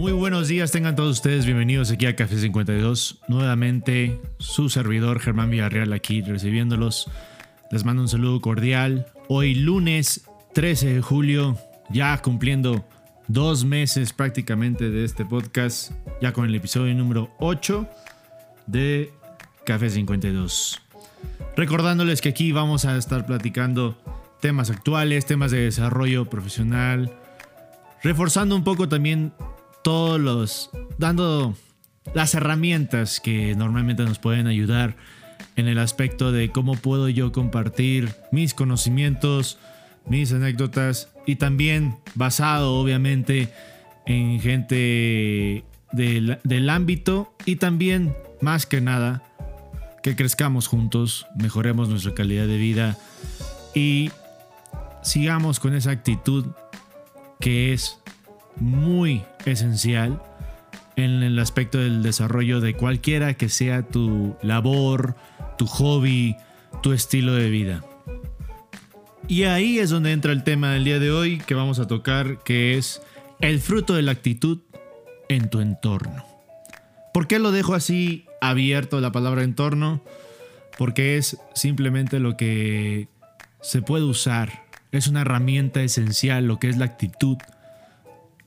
Muy buenos días, tengan todos ustedes bienvenidos aquí a Café 52. Nuevamente, su servidor Germán Villarreal aquí recibiéndolos. Les mando un saludo cordial. Hoy lunes 13 de julio, ya cumpliendo dos meses prácticamente de este podcast, ya con el episodio número 8 de Café 52. Recordándoles que aquí vamos a estar platicando temas actuales, temas de desarrollo profesional, reforzando un poco también todos los, dando las herramientas que normalmente nos pueden ayudar en el aspecto de cómo puedo yo compartir mis conocimientos, mis anécdotas y también basado obviamente en gente del, del ámbito y también más que nada que crezcamos juntos, mejoremos nuestra calidad de vida y sigamos con esa actitud que es muy esencial en el aspecto del desarrollo de cualquiera que sea tu labor, tu hobby, tu estilo de vida. Y ahí es donde entra el tema del día de hoy que vamos a tocar, que es el fruto de la actitud en tu entorno. ¿Por qué lo dejo así abierto la palabra entorno? Porque es simplemente lo que se puede usar. Es una herramienta esencial lo que es la actitud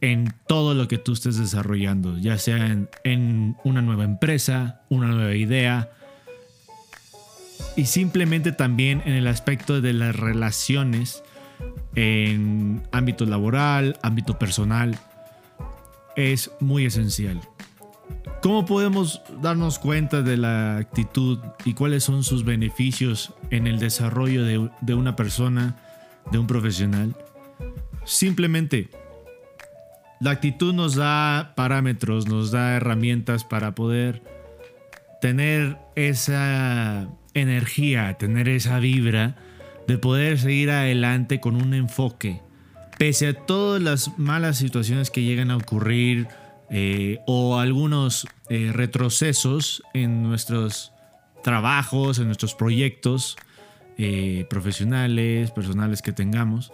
en todo lo que tú estés desarrollando, ya sea en, en, una nueva empresa, una nueva idea, y simplemente también en el aspecto de las relaciones en ámbito laboral, ámbito personal, es muy esencial. ¿Cómo podemos darnos cuenta de la actitud y cuáles son sus beneficios en el desarrollo de, de una persona, de un profesional? Simplemente la actitud nos da parámetros, nos da herramientas para poder tener esa energía, tener esa vibra de poder seguir adelante con un enfoque. Pese a todas las malas situaciones que llegan a ocurrir eh, o algunos eh, retrocesos en nuestros trabajos, en nuestros proyectos eh, profesionales, personales que tengamos,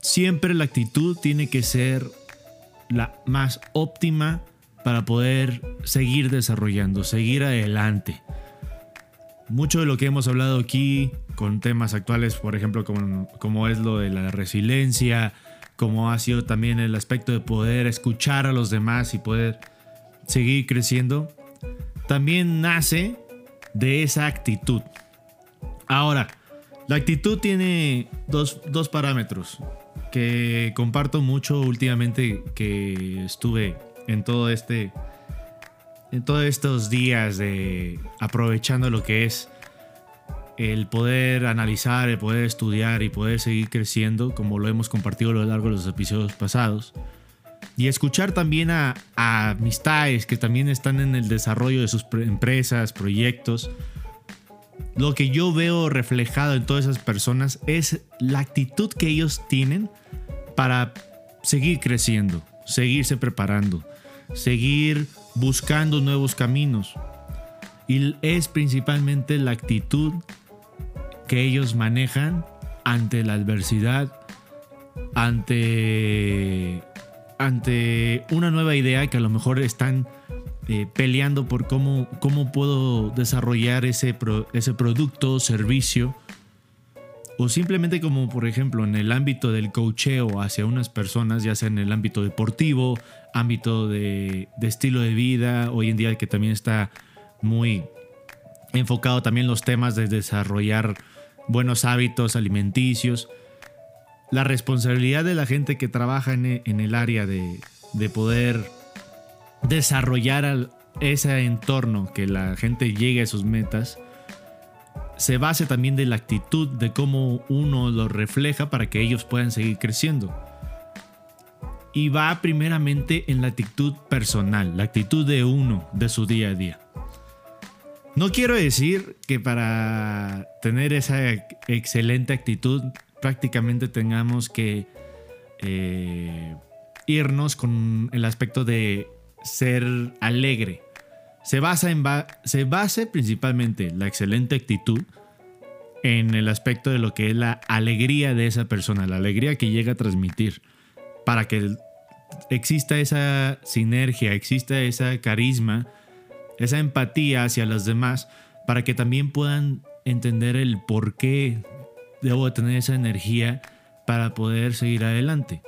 siempre la actitud tiene que ser la más óptima para poder seguir desarrollando, seguir adelante. Mucho de lo que hemos hablado aquí con temas actuales, por ejemplo, como, es lo de la resiliencia, como ha sido también el aspecto de poder escuchar a los demás y poder seguir creciendo, también nace de esa actitud. Ahora, la actitud tiene dos, dos parámetros que comparto mucho últimamente que estuve en todo este en todos estos días de aprovechando lo que es el poder analizar, el poder estudiar y poder seguir creciendo, como lo hemos compartido a lo largo de los episodios pasados. Y escuchar también a, a amistades que también están en el desarrollo de sus empresas, proyectos. Lo que yo veo reflejado en todas esas personas es la actitud que ellos tienen para seguir creciendo, seguirse preparando, seguir buscando nuevos caminos. Y es principalmente la actitud que ellos manejan ante la adversidad, ante, ante una nueva idea que a lo mejor están eh, peleando por cómo, cómo puedo desarrollar ese, ese producto, servicio o simplemente como por ejemplo en el ámbito del coacheo hacia unas personas, ya sea en el ámbito deportivo, ámbito de, estilo de vida, hoy en día que también está muy enfocado también los temas de desarrollar buenos hábitos alimenticios. La responsabilidad de la gente que trabaja en, el área de, de poder desarrollar ese entorno, que la gente llegue a sus metas, se base también de la actitud, de cómo uno lo refleja para que ellos puedan seguir creciendo. Y va primeramente en la actitud personal, la actitud de uno, de su día a día. No quiero decir que para tener esa excelente actitud prácticamente tengamos que eh, irnos con el aspecto de ser alegre. Se basa, se basa principalmente la excelente actitud en el aspecto de lo que es la alegría de esa persona, la alegría que llega a transmitir, para que exista esa sinergia, exista esa carisma, esa empatía hacia los demás, para que también puedan entender el por qué debo de tener esa energía para poder seguir adelante.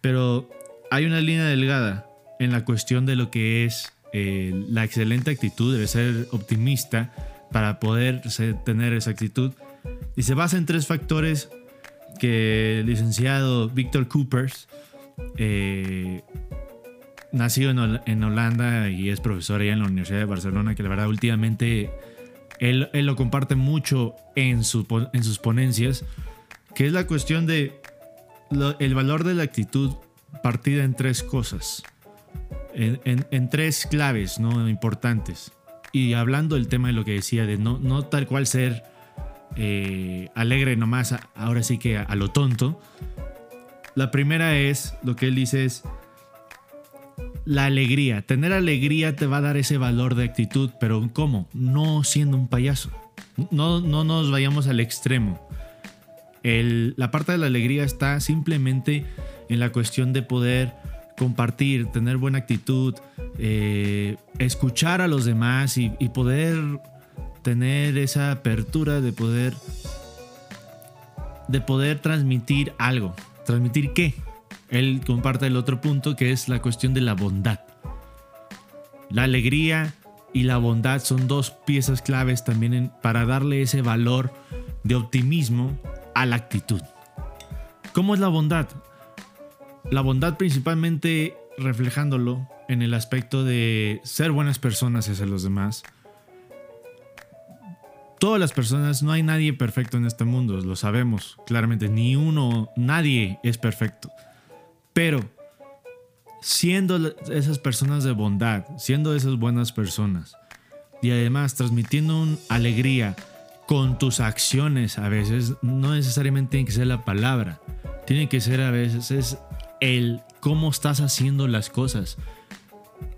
Pero hay una línea delgada en la cuestión de lo que es eh, la excelente actitud, debe ser optimista para poder tener esa actitud. Y se basa en tres factores que el licenciado Victor Coopers, eh, nacido en, Holanda y es profesor allá en la Universidad de Barcelona, que la verdad últimamente él, lo comparte mucho en, en sus ponencias, que es la cuestión de el valor de la actitud partida en tres cosas, en, tres claves ¿no? importantes. Y hablando del tema de lo que decía, de no, tal cual ser eh, alegre nomás, ahora sí que a, lo tonto. La primera es, lo que él dice es, la alegría. Tener alegría te va a dar ese valor de actitud, pero ¿cómo? No siendo un payaso. No, no nos vayamos al extremo. la parte de la alegría está simplemente en la cuestión de poder compartir, tener buena actitud, eh, escuchar a los demás y, poder tener esa apertura de poder de poder transmitir algo. ¿Transmitir qué? Él comparte el otro punto que es la cuestión de la bondad. La alegría y la bondad son dos piezas claves también para darle ese valor de optimismo a la actitud. ¿Cómo es la bondad? La bondad principalmente reflejándolo en el aspecto de ser buenas personas hacia los demás. Todas las personas, no hay nadie perfecto en este mundo, lo sabemos claramente, ni uno, nadie es perfecto. Pero siendo esas personas de bondad, siendo esas buenas personas y además transmitiendo una alegría con tus acciones a veces, no necesariamente tiene que ser la palabra, tiene que ser a veces es el cómo estás haciendo las cosas,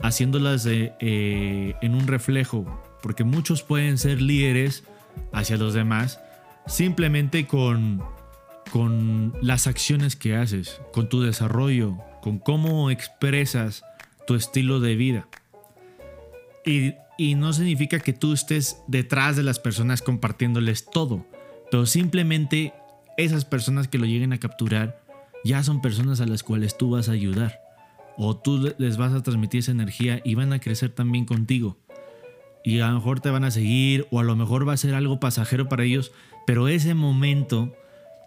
haciéndolas eh, en un reflejo, porque muchos pueden ser líderes hacia los demás simplemente con, con las acciones que haces, con tu desarrollo, con cómo expresas tu estilo de vida. Y, y no significa que tú estés detrás de las personas compartiéndoles todo, pero simplemente esas personas que lo lleguen a capturar ya son personas a las cuales tú vas a ayudar o tú les vas a transmitir esa energía y van a crecer también contigo. Y a lo mejor te van a seguir o a lo mejor va a ser algo pasajero para ellos, pero ese momento,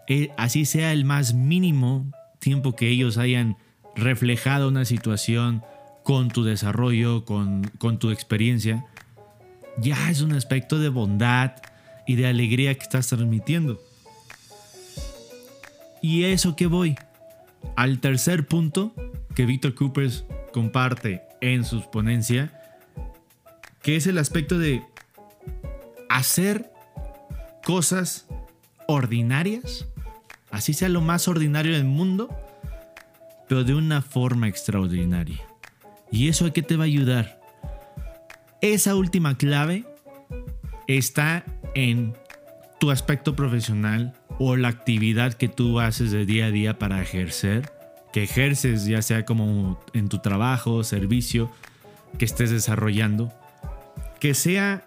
eh, así sea el más mínimo tiempo que ellos hayan reflejado una situación con tu desarrollo, con, con tu experiencia, ya es un aspecto de bondad y de alegría que estás transmitiendo. ¿Y eso que voy? Al tercer punto que Víctor Coopers comparte en su ponencia, que es el aspecto de hacer cosas ordinarias, así sea lo más ordinario del mundo, pero de una forma extraordinaria. ¿Y eso a qué te va a ayudar? Esa última clave está en tu aspecto profesional, o la actividad que tú haces de día a día para ejercer, que ejerces ya sea como en tu trabajo, servicio que estés desarrollando, que sea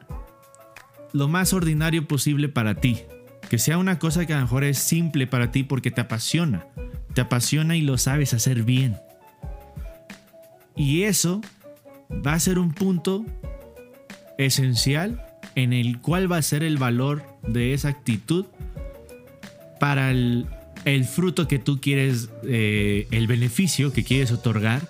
lo más ordinario posible para ti, que sea una cosa que a lo mejor es simple para ti porque te apasiona, te apasiona y lo sabes hacer bien. Y eso va a ser un punto esencial en el cual va a ser el valor de esa actitud para el, fruto que tú quieres, eh, el beneficio que quieres otorgar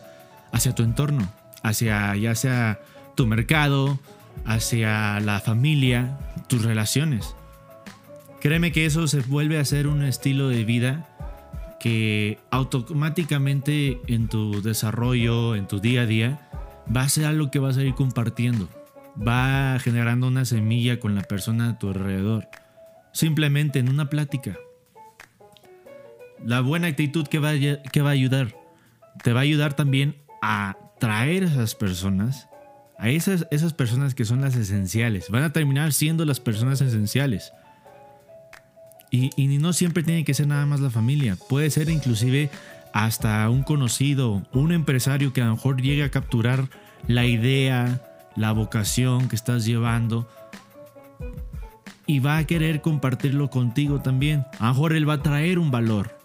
hacia tu entorno, hacia ya sea tu mercado, hacia la familia, tus relaciones. Créeme que eso se vuelve a ser un estilo de vida que automáticamente en tu desarrollo, en tu día a día, va a ser algo que vas a ir compartiendo. Va generando una semilla con la persona a tu alrededor. Simplemente en una plática La buena actitud que va, que va a ayudar. Te va a ayudar también a traer a esas personas, a esas, esas personas que son las esenciales. Van a terminar siendo las personas esenciales. Y, y, no siempre tiene que ser nada más la familia. Puede ser inclusive hasta un conocido, un empresario que a lo mejor llegue a capturar la idea, la vocación que estás llevando y va a querer compartirlo contigo también. A lo mejor él va a traer un valor,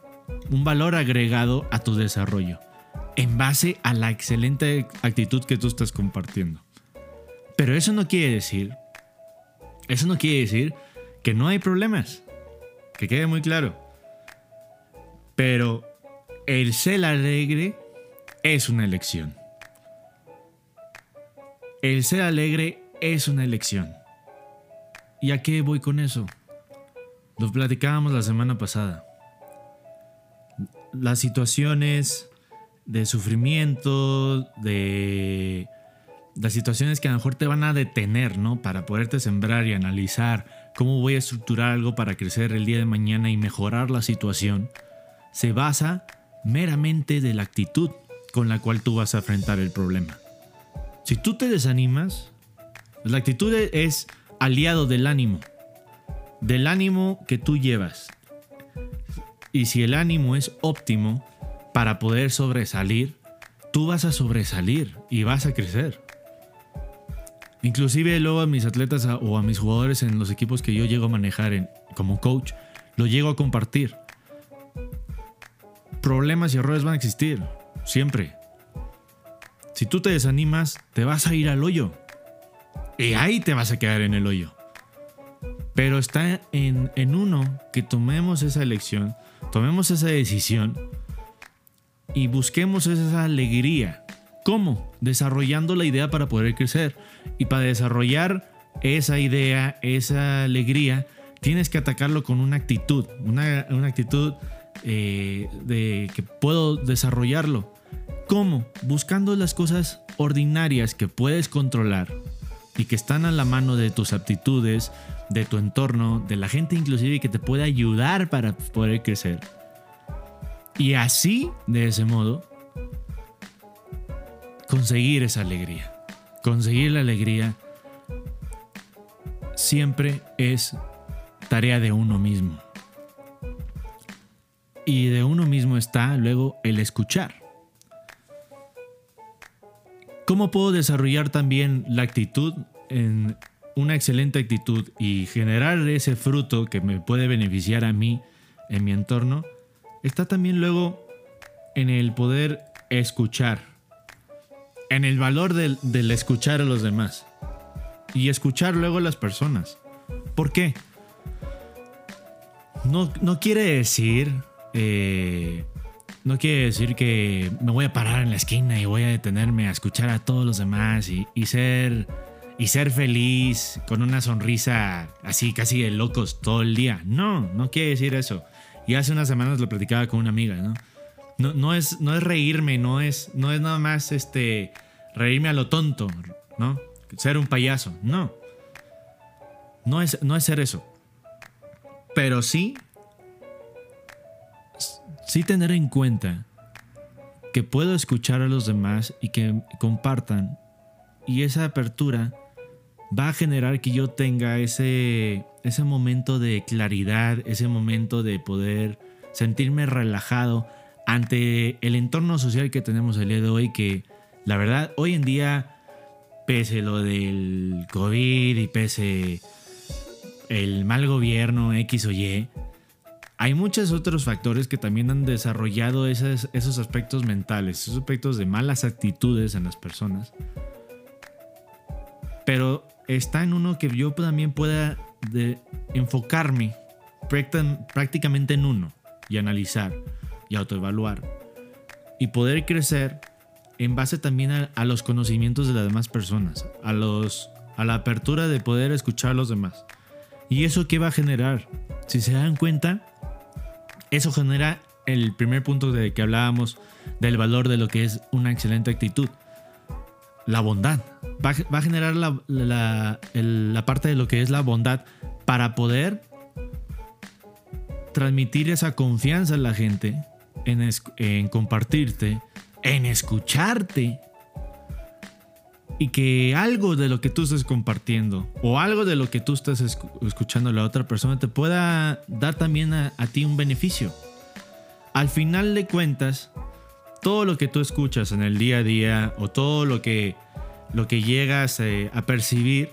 un valor agregado a tu desarrollo, en base a la excelente actitud que tú estás compartiendo. Pero eso no quiere decir, eso no quiere decir que no hay problemas, que quede muy claro. Pero el ser alegre es una elección. El ser alegre es una elección. ¿Y a qué voy con eso? Lo platicábamos la semana pasada. Las situaciones de sufrimiento, de las situaciones que a lo mejor te van a detener, ¿no? Para poderte sembrar y analizar cómo voy a estructurar algo para crecer el día de mañana y mejorar la situación, se basa meramente de la actitud con la cual tú vas a enfrentar el problema. Si tú te desanimas, la actitud es aliado del ánimo, del ánimo que tú llevas. Y si el ánimo es óptimo para poder sobresalir, tú vas a sobresalir y vas a crecer. Inclusive luego a mis atletas o a mis jugadores en los equipos que yo llego a manejar como coach, lo llego a compartir. Problemas y errores van a existir, siempre. Si tú te desanimas, te vas a ir al hoyo. Y ahí te vas a quedar en el hoyo. Pero está en, en uno que tomemos esa elección, tomemos esa decisión y busquemos esa alegría. ¿Cómo? Desarrollando la idea para poder crecer. Y para desarrollar esa idea, esa alegría, tienes que atacarlo con una actitud, una, actitud eh, de que puedo desarrollarlo. ¿Cómo? Buscando las cosas ordinarias que puedes controlar y que están a la mano de tus aptitudes, de tu entorno, de la gente inclusive que te puede ayudar para poder crecer. Y así, de ese modo, conseguir esa alegría. Conseguir la alegría siempre es tarea de uno mismo. Y de uno mismo está luego el escuchar. ¿Cómo puedo desarrollar también la actitud en una excelente actitud y generar ese fruto que me puede beneficiar a mí en mi entorno? Está también luego en el poder escuchar, en el valor del, escuchar a los demás y escuchar luego a las personas. ¿Por qué? No, no quiere decir eh, no quiere decir que me voy a parar en la esquina y voy a detenerme a escuchar a todos los demás y, ser y ser feliz con una sonrisa así casi de locos todo el día. No, no quiere decir eso. Y hace unas semanas lo platicaba con una amiga, ¿no? No, no, es, no es reírme, no es, no es nada más este, reírme a lo tonto, ¿no? Ser un payaso, no. No es, no es ser eso. Pero sí sí tener en cuenta que puedo escuchar a los demás y que compartan. Y esa apertura va a generar que yo tenga ese, ese momento de claridad, ese momento de poder sentirme relajado ante el entorno social que tenemos el día de hoy, que la verdad hoy en día, pese lo del COVID y pese el mal gobierno X o Y, hay muchos otros factores que también han desarrollado esos, esos aspectos mentales, esos aspectos de malas actitudes en las personas. Pero está en uno que yo también pueda enfocarme prácticamente en uno y analizar y autoevaluar y poder crecer en base también a, a, los conocimientos de las demás personas, a, los, a la apertura de poder escuchar a los demás. ¿Y eso qué va a generar? Si se dan cuenta, eso genera el primer punto de que hablábamos del valor de lo que es una excelente actitud. La bondad. Va, a generar la, la, parte de lo que es la bondad para poder transmitir esa confianza a la gente, en, en compartirte, en escucharte. Y que algo de lo que tú estés compartiendo o algo de lo que tú estás escuchando a la otra persona te pueda dar también a, ti un beneficio. Al final de cuentas, todo lo que tú escuchas en el día a día o todo lo que, lo que llegas eh, a percibir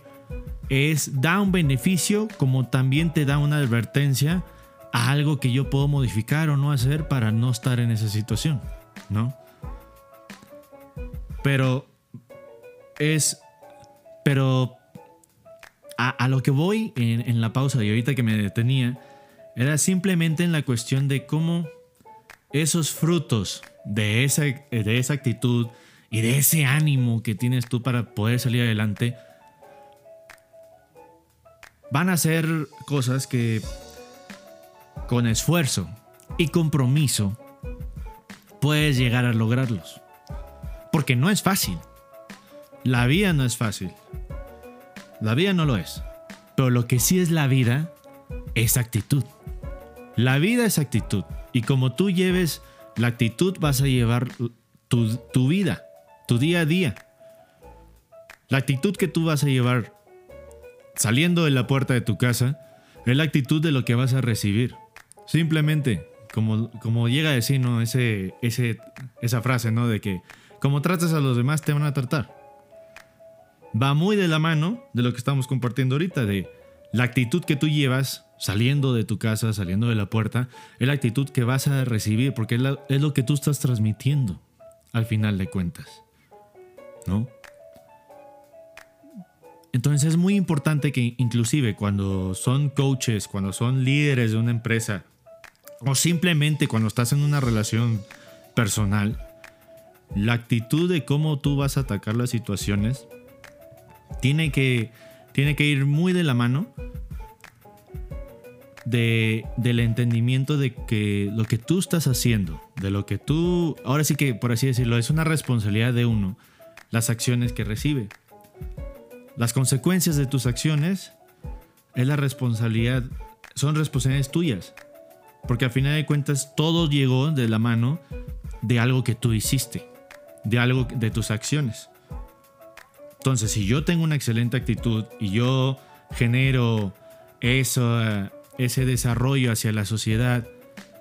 es da un beneficio como también te da una advertencia a algo que yo puedo modificar o no hacer para no estar en esa situación, ¿no? Pero es, pero a, lo que voy en, en la pausa y ahorita que me detenía, era simplemente en la cuestión de cómo esos frutos de esa, de esa actitud y de ese ánimo que tienes tú para poder salir adelante, van a ser cosas que con esfuerzo y compromiso puedes llegar a lograrlos. Porque no es fácil. La vida no es fácil. La vida no lo es. Pero lo que sí es la vida es actitud. La vida es actitud. Y como tú lleves la actitud, vas a llevar tu, tu vida, tu día a día. La actitud que tú vas a llevar saliendo de la puerta de tu casa es la actitud de lo que vas a recibir. Simplemente, como, como llega a decir, ¿no? Ese, ese, esa frase, ¿no? De que como tratas a los demás te van a tratar. Va muy de la mano de lo que estamos compartiendo ahorita, de la actitud que tú llevas saliendo de tu casa, saliendo de la puerta, es la actitud que vas a recibir, porque es, lo que tú estás transmitiendo al final de cuentas. ¿No? Entonces es muy importante que inclusive cuando son coaches, cuando son líderes de una empresa, o simplemente cuando estás en una relación personal, la actitud de cómo tú vas a atacar las situaciones tiene que tiene que ir muy de la mano de, del entendimiento de que lo que tú estás haciendo, de lo que tú, ahora sí que por así decirlo, es una responsabilidad de uno, las acciones que recibe. Las consecuencias de tus acciones es la responsabilidad, son responsabilidades tuyas. Porque al final de cuentas todo llegó de la mano de algo que tú hiciste, de algo de tus acciones. Entonces, si yo tengo una excelente actitud y yo genero ese desarrollo hacia la sociedad,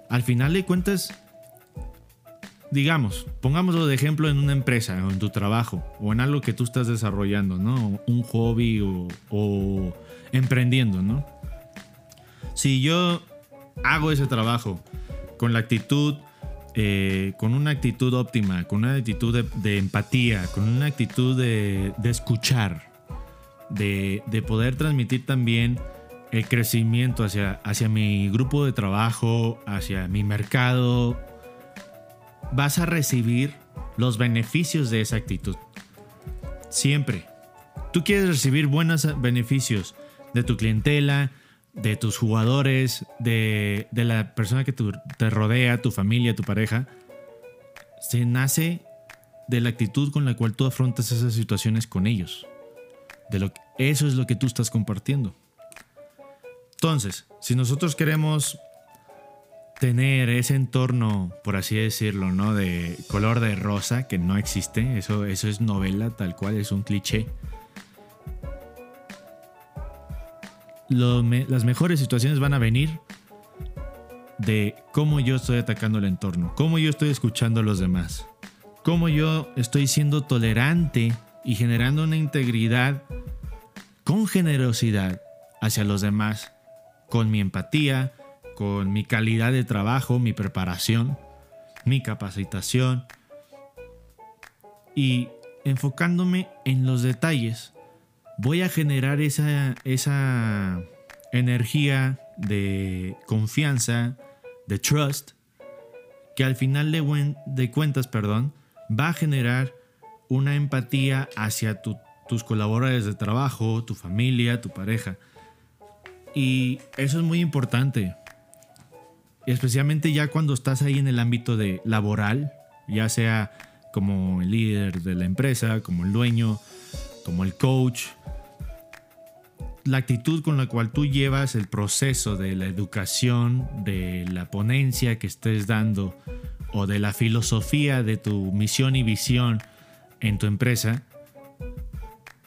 al final de cuentas, digamos, pongámoslo de ejemplo en una empresa o en tu trabajo o en algo que tú estás desarrollando, ¿no? Un hobby o, emprendiendo, ¿no? Si yo hago ese trabajo con la actitud eh, con una actitud óptima, con una actitud de, empatía, con una actitud de, escuchar, de, poder transmitir también el crecimiento hacia, hacia mi grupo de trabajo, hacia mi mercado, vas a recibir los beneficios de esa actitud. Siempre. Tú quieres recibir buenos beneficios de tu clientela, de tus jugadores, de, la persona que te rodea, tu familia, tu pareja, se nace de la actitud con la cual tú afrontas esas situaciones con ellos. De lo eso es lo que tú estás compartiendo. Entonces, si nosotros queremos tener ese entorno, por así decirlo, ¿no? De color de rosa, que no existe, eso, eso es novela tal cual, es un cliché las mejores situaciones van a venir de cómo yo estoy atacando el entorno, cómo yo estoy escuchando a los demás, cómo yo estoy siendo tolerante y generando una integridad con generosidad hacia los demás, con mi empatía, con mi calidad de trabajo, mi preparación, mi capacitación y enfocándome en los detalles voy a generar esa, esa energía de confianza, de trust, que al final de, cuentas, perdón, va a generar una empatía hacia tus colaboradores de trabajo, tu familia, tu pareja. Y eso es muy importante. Especialmente ya cuando estás ahí en el ámbito de laboral, ya sea como el líder de la empresa, como el dueño, como el coach, la actitud con la cual tú llevas el proceso de la educación, de la ponencia que estés dando o de la filosofía de tu misión y visión en tu empresa,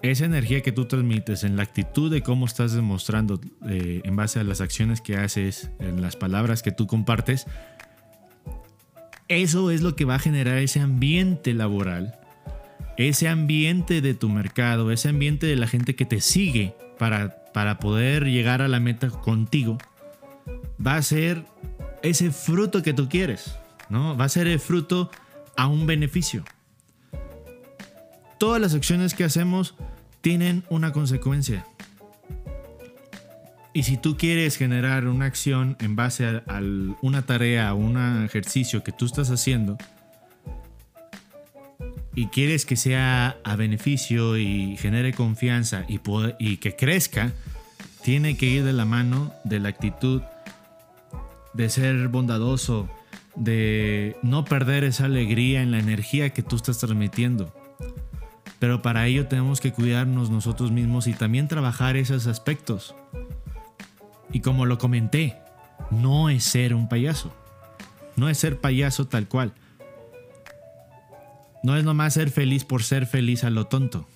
esa energía que tú transmites en la actitud de cómo estás demostrando eh, en base a las acciones que haces, en las palabras que tú compartes, eso es lo que va a generar ese ambiente laboral, ese ambiente de tu mercado, ese ambiente de la gente que te sigue para, para poder llegar a la meta contigo, va a ser ese fruto que tú quieres, ¿no? Va a ser el fruto a un beneficio. Todas las acciones que hacemos tienen una consecuencia. Y si tú quieres generar una acción en base a, una tarea o un ejercicio que tú estás haciendo y quieres que sea a beneficio y genere confianza y, y que crezca, tiene que ir de la mano de la actitud de ser bondadoso, de no perder esa alegría en la energía que tú estás transmitiendo. Pero para ello tenemos que cuidarnos nosotros mismos y también trabajar esos aspectos. Y como lo comenté, no es ser un payaso. No es ser payaso tal cual. No es nomás ser feliz por ser feliz a lo tonto.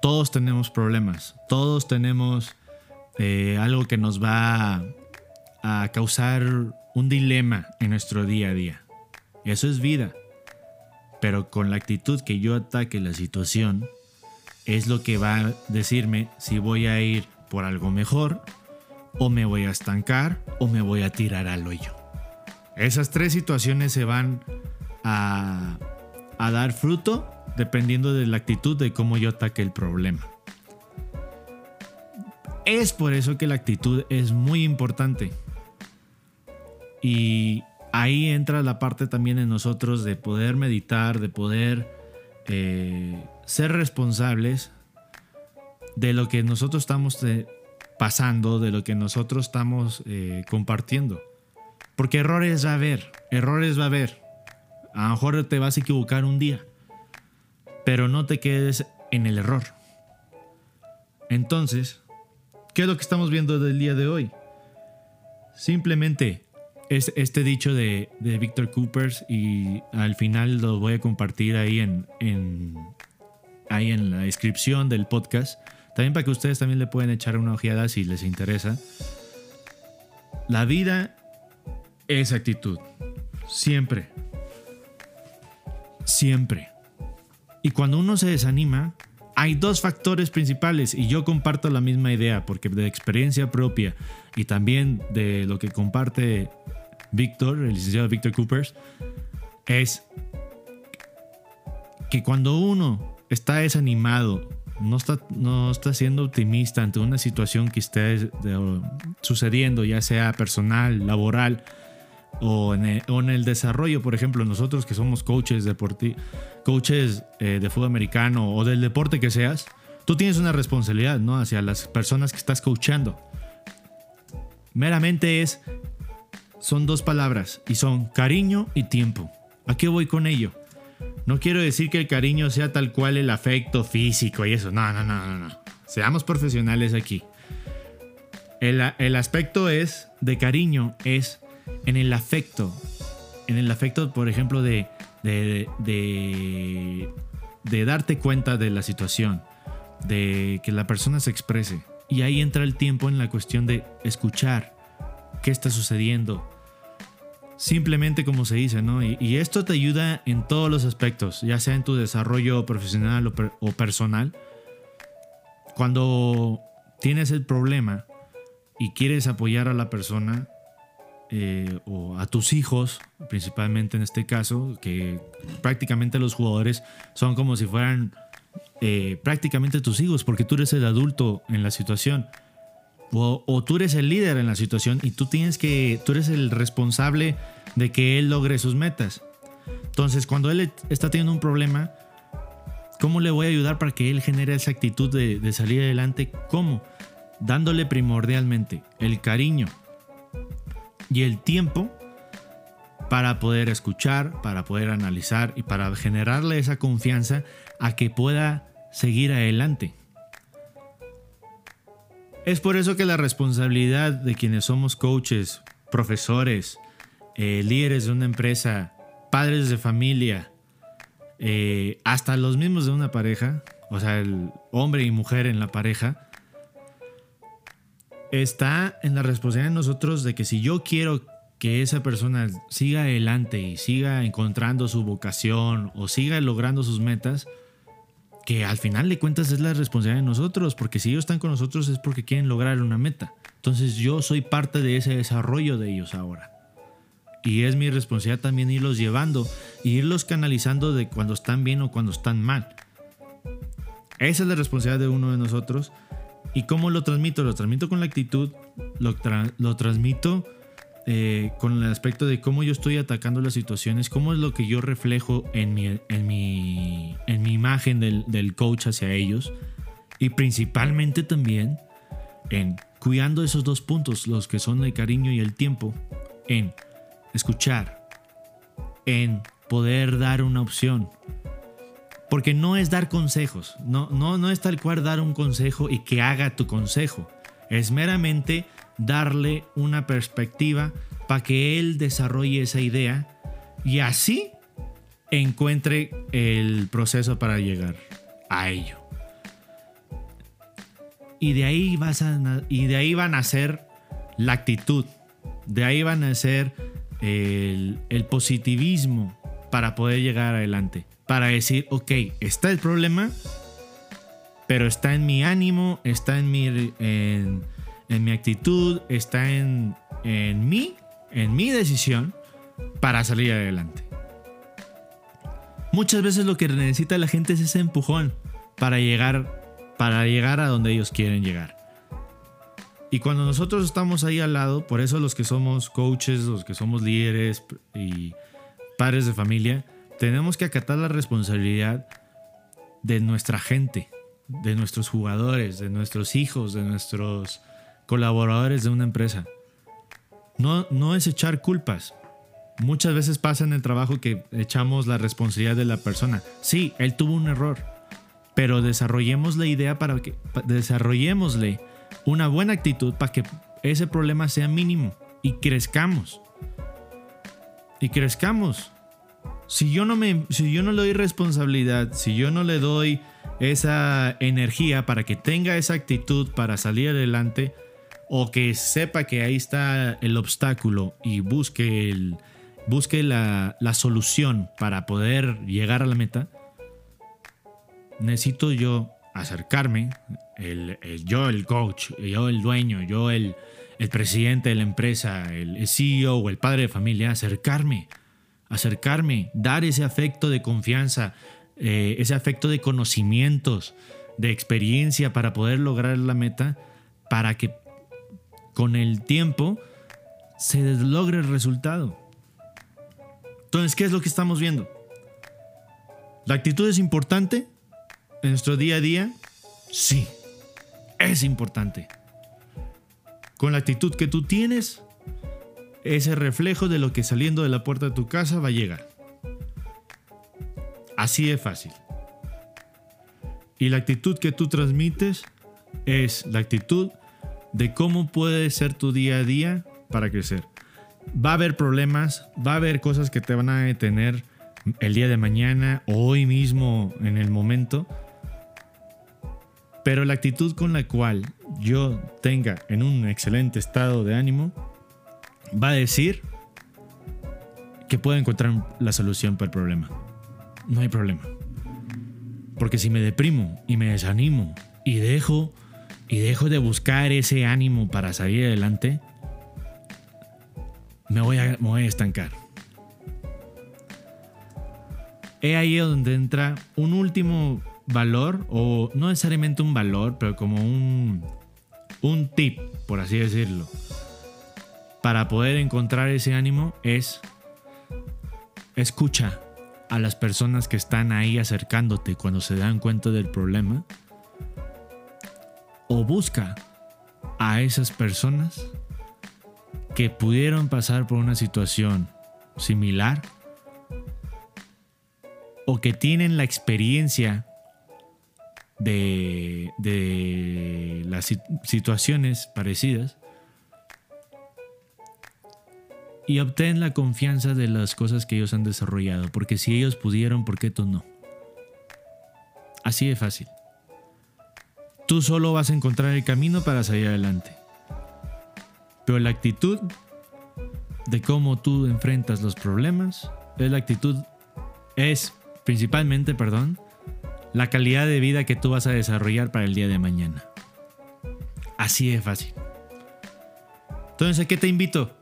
Todos tenemos problemas. Todos tenemos eh, algo que nos va a causar un dilema en nuestro día a día. Eso es vida pero con la actitud que yo ataque la situación, es lo que va a decirme si voy a ir por algo mejor, o me voy a estancar, o me voy a tirar al hoyo. Esas tres situaciones se van a, dar fruto dependiendo de la actitud de cómo yo ataque el problema. Es por eso que la actitud es muy importante. Y ahí entra la parte también en nosotros de poder meditar, de poder eh, ser responsables de lo que nosotros estamos eh, pasando, de lo que nosotros estamos eh, compartiendo. Porque errores va a haber, errores va a haber. A lo mejor te vas a equivocar un día, pero no te quedes en el error. Entonces, ¿qué es lo que estamos viendo del día de hoy? Simplemente es este dicho de, de Victor Coopers y al final lo voy a compartir ahí en, ahí en la descripción del podcast. También para que ustedes también le pueden echar una ojeada si les interesa. La vida es actitud. Siempre. Siempre. Y cuando uno se desanima, hay dos factores principales y yo comparto la misma idea porque de experiencia propia y también de lo que comparte Víctor, el licenciado Víctor Coopers, es que cuando uno está desanimado, no está, no está siendo optimista ante una situación que esté sucediendo, ya sea personal, laboral o en, el, desarrollo, por ejemplo, nosotros que somos coaches, deporti coaches eh, de fútbol americano o del deporte que seas, tú tienes una responsabilidad ¿no? hacia las personas que estás coachando. Meramente es son dos palabras y son cariño y tiempo. ¿A qué voy con ello? No quiero decir que el cariño sea tal cual el afecto físico y eso. No, no, no, no, no. Seamos profesionales aquí. El, aspecto es de cariño es en el afecto. En el afecto, por ejemplo, de, de, de, darte cuenta de la situación. De que la persona se exprese. Y ahí entra el tiempo en la cuestión de escuchar qué está sucediendo, simplemente como se dice, ¿no? Y, esto te ayuda en todos los aspectos, ya sea en tu desarrollo profesional o, personal. Cuando tienes el problema y quieres apoyar a la persona eh, o a tus hijos, principalmente en este caso, que prácticamente los jugadores son como si fueran eh, prácticamente tus hijos, porque tú eres el adulto en la situación o, tú eres el líder en la situación y tú tienes que, tú eres el responsable de que él logre sus metas. Entonces, cuando él está teniendo un problema, ¿cómo le voy a ayudar para que él genere esa actitud de, de salir adelante? ¿Cómo? Dándole primordialmente el cariño y el tiempo para poder escuchar, para poder analizar y para generarle esa confianza a que pueda seguir adelante. Es por eso que la responsabilidad de quienes somos coaches, profesores, eh, líderes de una empresa, padres de familia, eh, hasta los mismos de una pareja, o sea, el hombre y mujer en la pareja, está en la responsabilidad de nosotros de que si yo quiero que esa persona siga adelante y siga encontrando su vocación o siga logrando sus metas, que al final de cuentas es la responsabilidad de nosotros, porque si ellos están con nosotros es porque quieren lograr una meta. Entonces yo soy parte de ese desarrollo de ellos ahora. Y es mi responsabilidad también irlos llevando y irlos canalizando de cuando están bien o cuando están mal. Esa es la responsabilidad de uno de nosotros. ¿Y cómo lo transmito? Lo transmito con la actitud, lo, transmito eh, con el aspecto de cómo yo estoy atacando las situaciones, cómo es lo que yo reflejo en mi, en mi, en mi imagen del, del coach hacia ellos. Y principalmente también en cuidando esos dos puntos, los que son el cariño y el tiempo, en escuchar, en poder dar una opción. Porque no es dar consejos, no, no, no es tal cual dar un consejo y que haga tu consejo. Es meramente darle una perspectiva para que él desarrolle esa idea y así encuentre el proceso para llegar a ello. Y de ahí, vas a, y de ahí van a ser la actitud, de ahí van a ser el, el positivismo para poder llegar adelante. Para decir, ok, está el problema, pero está en mi ánimo, está en mi, en, mi actitud, está en, en mí, en mi decisión para salir adelante. Muchas veces lo que necesita la gente es ese empujón para llegar, para llegar a donde ellos quieren llegar. Y cuando nosotros estamos ahí al lado, por eso los que somos coaches, los que somos líderes y padres de familia, tenemos que acatar la responsabilidad de nuestra gente, de nuestros jugadores, de nuestros hijos, de nuestros colaboradores de una empresa. No, no es echar culpas. Muchas veces pasa en el trabajo que echamos la responsabilidad de la persona. Sí, él tuvo un error, pero desarrollemos la idea para que desarrollémosle una buena actitud para que ese problema sea mínimo y crezcamos. Y crezcamos. Si yo no me si yo no le doy responsabilidad, si yo no le doy esa energía para que tenga esa actitud para salir adelante o que sepa que ahí está el obstáculo y busque el busque la, la solución para poder llegar a la meta, necesito yo acercarme, el, yo el coach, yo el dueño, yo el, el presidente de la empresa, el CEO o el padre de familia, acercarme, acercarme, dar ese afecto de confianza, eh, ese afecto de conocimientos, de experiencia para poder lograr la meta, para que con el tiempo se logre el resultado. Entonces, ¿qué es lo que estamos viendo? ¿La actitud es importante? en nuestro día a día? Sí, es importante. Con la actitud que tú tienes, ese reflejo de lo que saliendo de la puerta de tu casa va a llegar. Así de fácil. Y la actitud que tú transmites es la actitud de cómo puede ser tu día a día para crecer. Va a haber problemas, va a haber cosas que te van a detener el día de mañana, hoy mismo, en el momento, pero la actitud con la cual yo tenga en un excelente estado de ánimo va a decir que puedo encontrar la solución para el problema. No hay problema. Porque si me deprimo y me desanimo y dejo y dejo de buscar ese ánimo para salir adelante, me voy a, me voy a estancar. He ahí donde entra un último valor, o no necesariamente un valor, pero como un, un tip, por así decirlo, para poder encontrar ese ánimo es escucha a las personas que están ahí acercándote cuando se dan cuenta del problema o busca a esas personas que pudieron pasar por una situación similar o que tienen la experiencia de, de las situaciones parecidas y obtén la confianza de las cosas que ellos han desarrollado, porque si ellos pudieron, ¿por qué tú no? Así de fácil. Tú solo vas a encontrar el camino para salir adelante. Pero la actitud de cómo tú enfrentas los problemas es la actitud, es principalmente, perdón, la calidad de vida que tú vas a desarrollar para el día de mañana. Así de fácil. Entonces, ¿a qué te invito?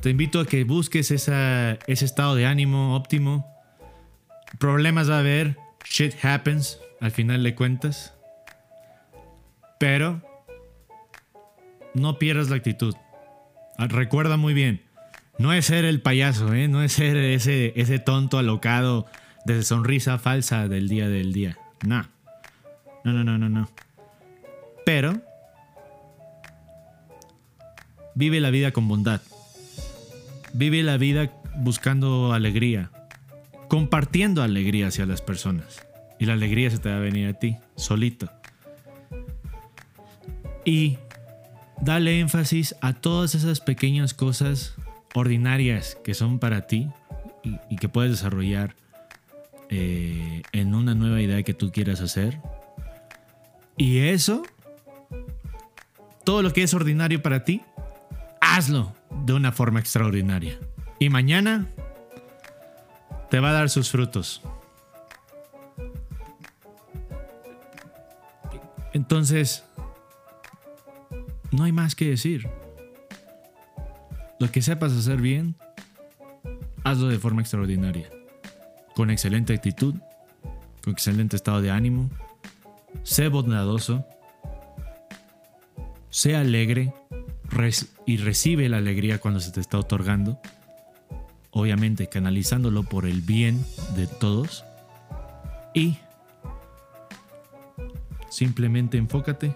Te invito a que busques ese estado de ánimo óptimo. Problemas va a haber, shit happens, al final de cuentas. Pero no pierdas la actitud. Ah, recuerda muy bien, no es ser el payaso, ¿eh? no es ser ese, ese tonto alocado de sonrisa falsa del día del día. No. No, no, no, no, no. Pero vive la vida con bondad. Vive la vida buscando alegría, compartiendo alegría hacia las personas. Y la alegría se te va a venir a ti, solito. Y dale énfasis a todas esas pequeñas cosas ordinarias que son para ti y, que puedes desarrollar eh, en una nueva idea que tú quieras hacer. Y eso, todo lo que es ordinario para ti, hazlo de una forma extraordinaria. Y mañana te va a dar sus frutos. Entonces, no hay más que decir. Lo que sepas hacer bien, hazlo de forma extraordinaria. Con excelente actitud, con excelente estado de ánimo. Sé bondadoso. Sé alegre y recibe la alegría cuando se te está otorgando, obviamente canalizándolo por el bien de todos y simplemente enfócate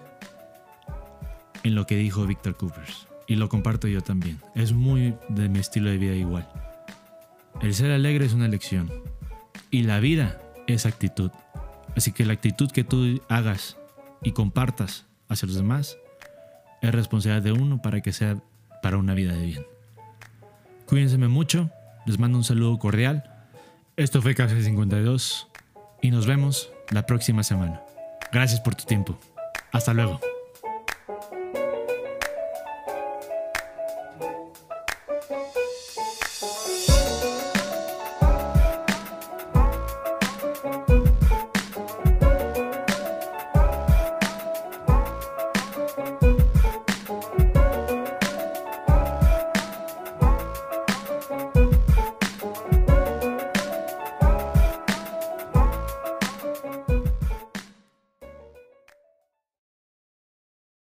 en lo que dijo Víctor Coopers y lo comparto yo también. Es muy de mi estilo de vida igual. El ser alegre es una elección y la vida es actitud. Así que la actitud que tú hagas y compartas hacia los demás es responsabilidad de uno para que sea para una vida de bien. Cuídense mucho, les mando un saludo cordial. Esto fue Café 52 y nos vemos la próxima semana. Gracias por tu tiempo. Hasta luego.